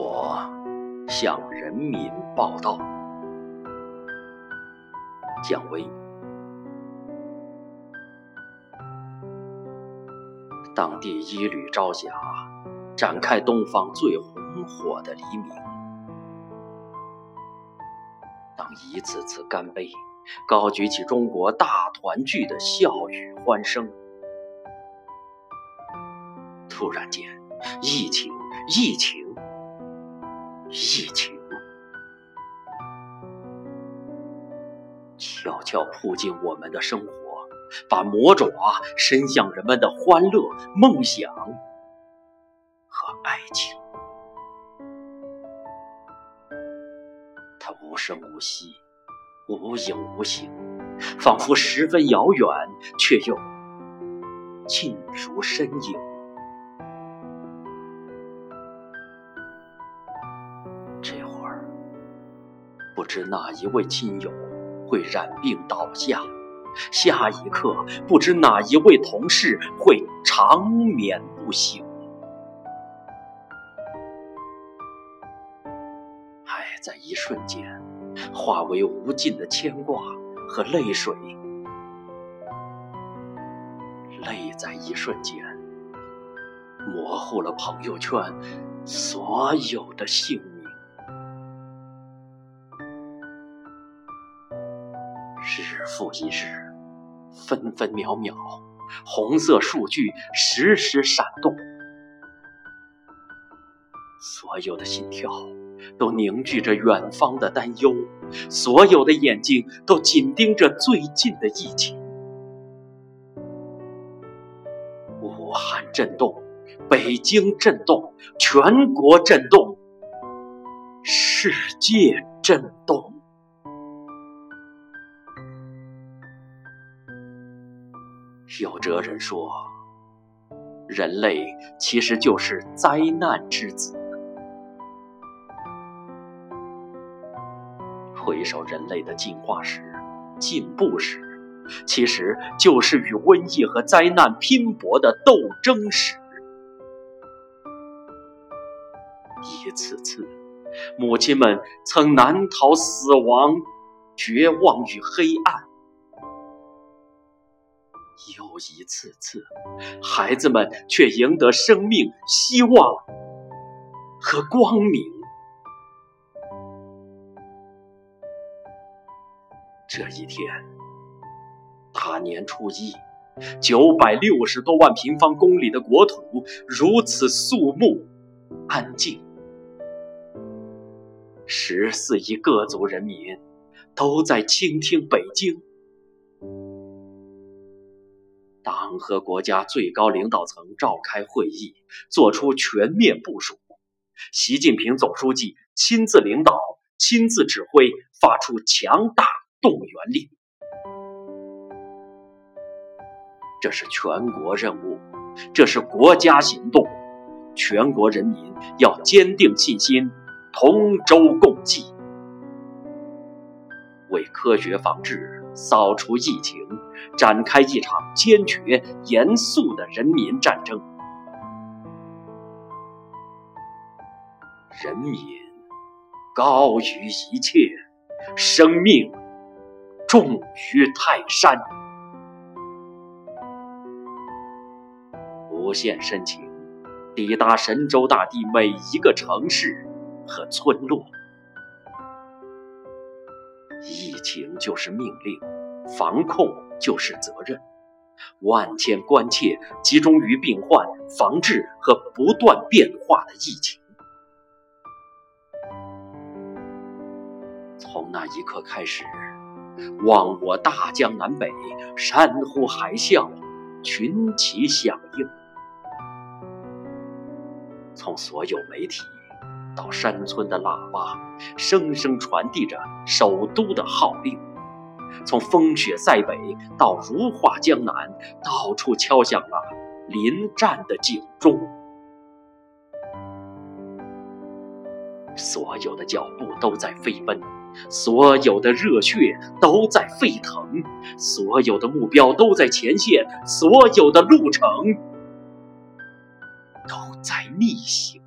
我向人民报道。蒋威，当第一缕朝霞展开东方最红火的黎明，当一次次干杯高举起中国大团聚的笑语欢声，突然间，疫情，疫情。疫情悄悄扑进我们的生活，把魔爪伸向人们的欢乐、梦想和爱情。它无声无息，无影无形，仿佛十分遥远，却又近如身影。不知哪一位亲友会染病倒下，下一刻不知哪一位同事会长眠不醒。爱在一瞬间化为无尽的牵挂和泪水，泪在一瞬间模糊了朋友圈所有的姓复一日，分分秒秒，红色数据时时闪动，所有的心跳都凝聚着远方的担忧，所有的眼睛都紧盯着最近的疫情。武汉震动，北京震动，全国震动，世界震动。有哲人说，人类其实就是灾难之子。回首人类的进化史、进步史，其实就是与瘟疫和灾难拼搏的斗争史。一次次，母亲们曾难逃死亡、绝望与黑暗。又一次次，孩子们却赢得生命、希望和光明。这一天，大年初一，九百六十多万平方公里的国土如此肃穆、安静，十四亿各族人民都在倾听北京。党和国家最高领导层召开会议，作出全面部署。习近平总书记亲自领导、亲自指挥，发出强大动员令。这是全国任务，这是国家行动。全国人民要坚定信心，同舟共济，为科学防治、扫除疫情。展开一场坚决、严肃的人民战争。人民高于一切，生命重于泰山。无限深情抵达神州大地每一个城市和村落。情就是命令，防控。就是责任，万千关切集中于病患防治和不断变化的疫情。从那一刻开始，望我大江南北，山呼海啸，群起响应。从所有媒体到山村的喇叭，声声传递着首都的号令。从风雪塞北到如画江南，到处敲响了临战的警钟。所有的脚步都在飞奔，所有的热血都在沸腾，所有的目标都在前线，所有的路程都在逆行。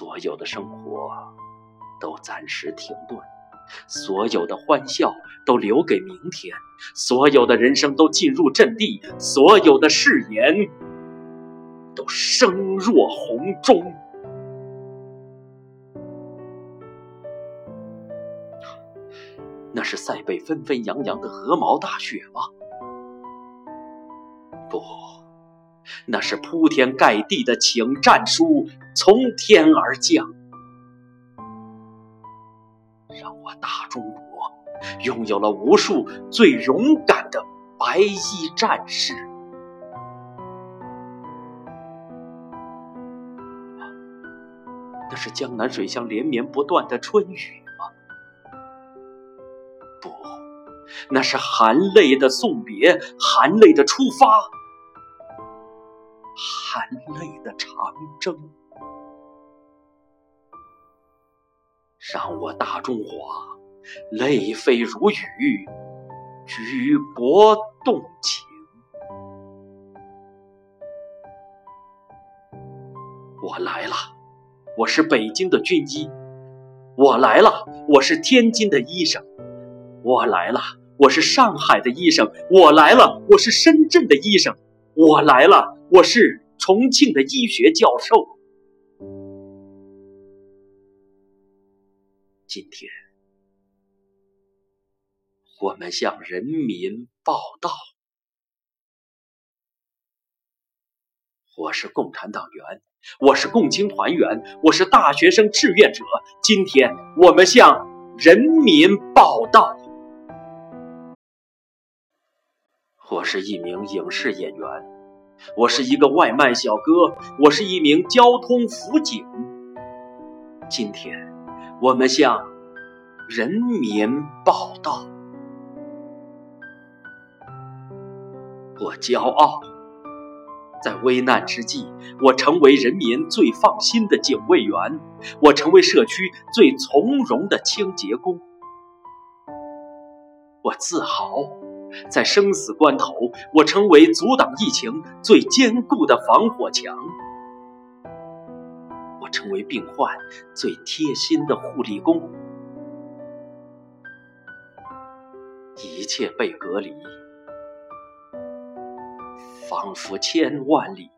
所有的生活都暂时停顿，所有的欢笑都留给明天，所有的人生都进入阵地，所有的誓言都声若洪钟。那是塞北纷纷扬扬的鹅毛大雪吗？不，那是铺天盖地的请战书从天而降，让我大中国拥有了无数最勇敢的白衣战士。那是江南水乡连绵不断的春雨吗？不，那是含泪的送别，含泪的出发。含泪的长征，让我大中华泪飞如雨，举国动情。我来了，我是北京的军医；我来了，我是天津的医生；我来了，我是上海的医生；我来了，我是深圳的医生；我来了，我是。重庆的医学教授，今天我们向人民报道。我是共产党员，我是共青团员，我是大学生志愿者。今天我们向人民报道。我是一名影视演员。我是一个外卖小哥，我是一名交通辅警。今天，我们向人民报道。我骄傲，在危难之际，我成为人民最放心的警卫员，我成为社区最从容的清洁工。我自豪。在生死关头，我成为阻挡疫情最坚固的防火墙；成为病患最贴心的护理工。一切被隔离，仿佛千万里，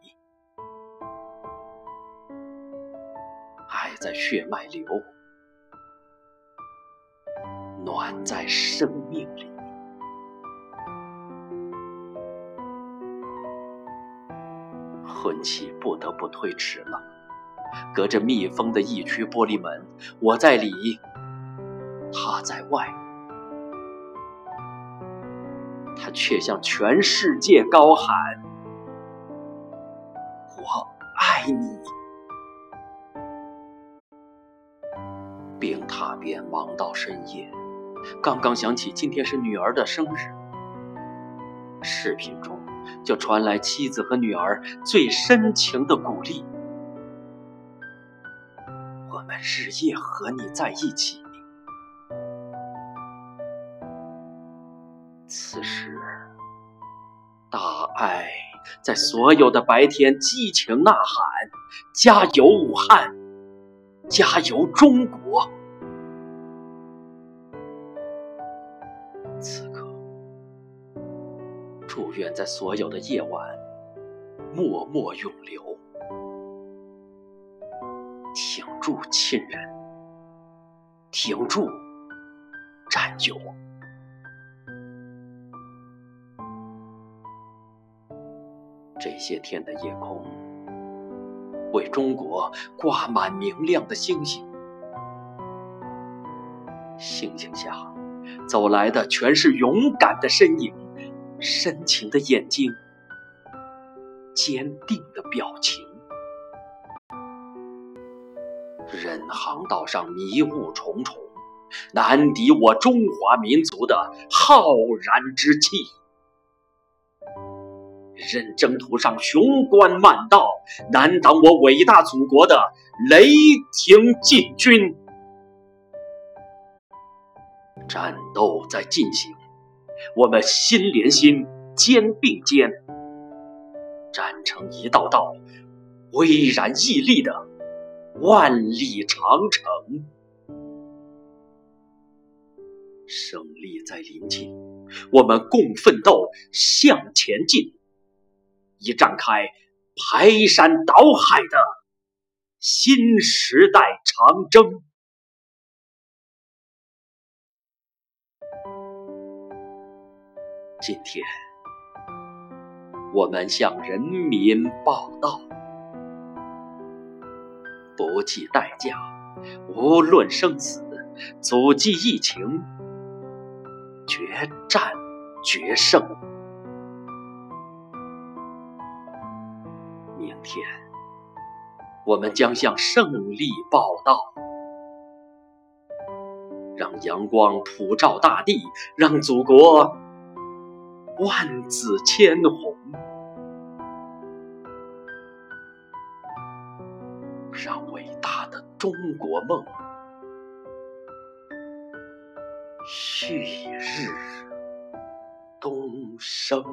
爱在血脉流，暖在生命里。婚期不得不推迟了，隔着密封的一区玻璃门，我在里，他在外，他却向全世界高喊：“我爱你。”病榻边忙到深夜，刚刚想起今天是女儿的生日，视频中。就传来妻子和女儿最深情的鼓励：“日夜和你在一起。”此时，大爱在所有的白天激情呐喊：“加油，武汉！加油，中国！”此刻祝愿在所有的夜晚，默默永留。住，亲人！挺住，战友！这些天的夜空，为中国挂满明亮的星星。星星下，走来的全是勇敢的身影。深情的眼睛，坚定的表情。任航道上迷雾重重，难敌我中华民族的浩然之气。任征途上雄关漫道，难挡我伟大祖国的雷霆进军。战斗在进行。我们心连心，肩并肩，站成一道道巍然屹立的万里长城。胜利在临近，我们共奋斗，向前进，以展开排山倒海的新时代长征。今天，我们向人民报道：不计代价，无论生死，阻击疫情，决战决胜。明天，我们将向胜利报道，让阳光普照大地，让祖国。万紫千红，中国梦旭日东升。